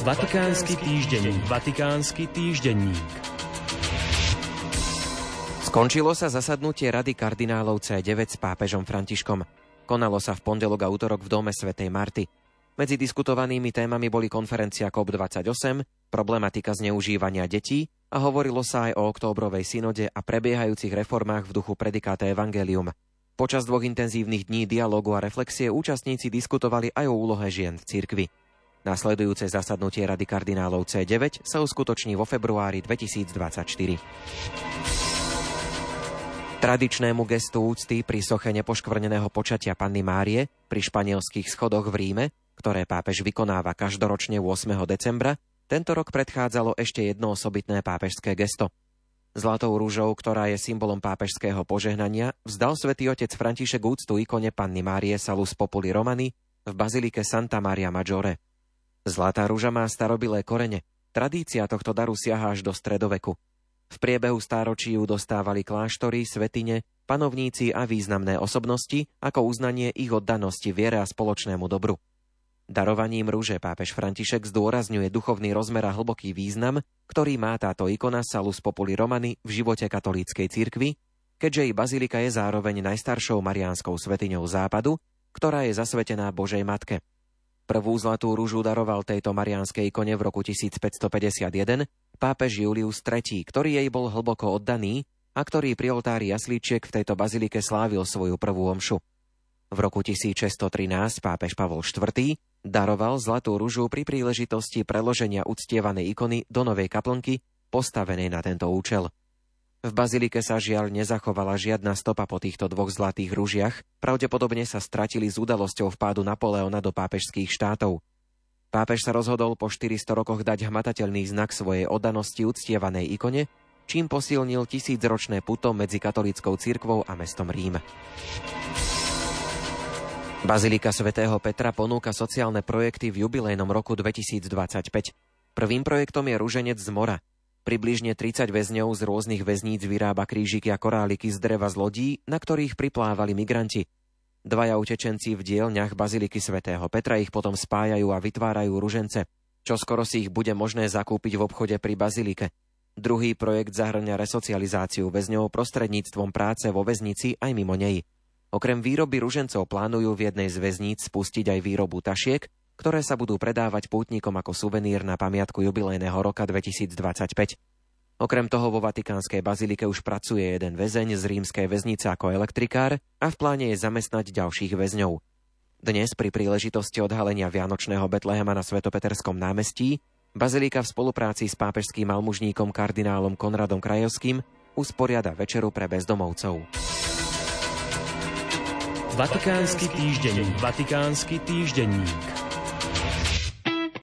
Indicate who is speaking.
Speaker 1: Vatikánsky týždenník. Vatikánsky týždenník. Skončilo sa zasadnutie Rady kardinálov C9 s pápežom Františkom. Konalo sa v pondelok a útorok v dome svätej Marty. Medzi diskutovanými témami boli konferencia COP28, problematika zneužívania detí a hovorilo sa aj o októbrovej synode a prebiehajúcich reformách v duchu predikáte Evangelium. Počas dvoch intenzívnych dní dialogu a reflexie účastníci diskutovali aj o úlohe žien v cirkvi. Nasledujúce zasadnutie Rady kardinálov C9 sa uskutoční vo februári 2024. Tradičnému gestu úcty pri soche nepoškvrneného počatia Panny Márie pri španielských schodoch v Ríme, ktoré pápež vykonáva každoročne 8. decembra, tento rok predchádzalo ešte jedno osobitné pápežské gesto – Zlatou rúžou, ktorá je symbolom pápežského požehnania, vzdal svätý otec František úctu ikone Panny Márie Salus Populi Romani v bazilike Santa Maria Maggiore. Zlatá rúža má starobilé korene. Tradícia tohto daru siaha až do stredoveku. V priebehu stáročí ju dostávali kláštory, svetine, panovníci a významné osobnosti ako uznanie ich oddanosti viere a spoločnému dobru. Darovaním rúže pápež František zdôrazňuje duchovný rozmer a hlboký význam, ktorý má táto ikona Salus Populi Romany v živote katolíckej cirkvi, keďže jej bazilika je zároveň najstaršou mariánskou svetiňou západu, ktorá je zasvetená Božej Matke. Prvú zlatú rúžu daroval tejto mariánskej ikone v roku 1551 pápež Julius III, ktorý jej bol hlboko oddaný a ktorý pri oltári jaslíčiek v tejto bazilike slávil svoju prvú omšu. V roku 1613 pápež Pavol IV Daroval zlatú ružu pri príležitosti preloženia uctievanej ikony do novej kaplnky, postavenej na tento účel. V bazilike sa žiaľ nezachovala žiadna stopa po týchto dvoch zlatých ružiach, pravdepodobne sa stratili s udalosťou vpádu Napoleona do pápežských štátov. Pápež sa rozhodol po 400 rokoch dať hmatateľný znak svojej oddanosti uctievanej ikone, čím posilnil tisícročné puto medzi katolíckou cirkvou a mestom Rím. Bazilika svätého Petra ponúka sociálne projekty v jubilejnom roku 2025. Prvým projektom je Rúženec z mora. Približne 30 väzňov z rôznych väzníc vyrába krížiky a koráliky z dreva z lodí, na ktorých priplávali migranti. Dvaja utečenci v dielňach Baziliky svätého Petra ich potom spájajú a vytvárajú ružence. Čo skoro si ich bude možné zakúpiť v obchode pri Bazilike. Druhý projekt zahrňa resocializáciu väzňov prostredníctvom práce vo väznici aj mimo nej. Okrem výroby ružencov plánujú v jednej z väzníc spustiť aj výrobu tašiek, ktoré sa budú predávať pútnikom ako suvenír na pamiatku jubilejného roka 2025. Okrem toho vo Vatikánskej bazilike už pracuje jeden väzeň z rímskej väznice ako elektrikár a v pláne je zamestnať ďalších väzňov. Dnes pri príležitosti odhalenia Vianočného Betlehema na Svetopeterskom námestí Bazilika v spolupráci s pápežským almužníkom kardinálom Konradom Krajovským usporiada večeru pre bezdomovcov. Vatikánsky týždenník. Vatikánsky týždenník.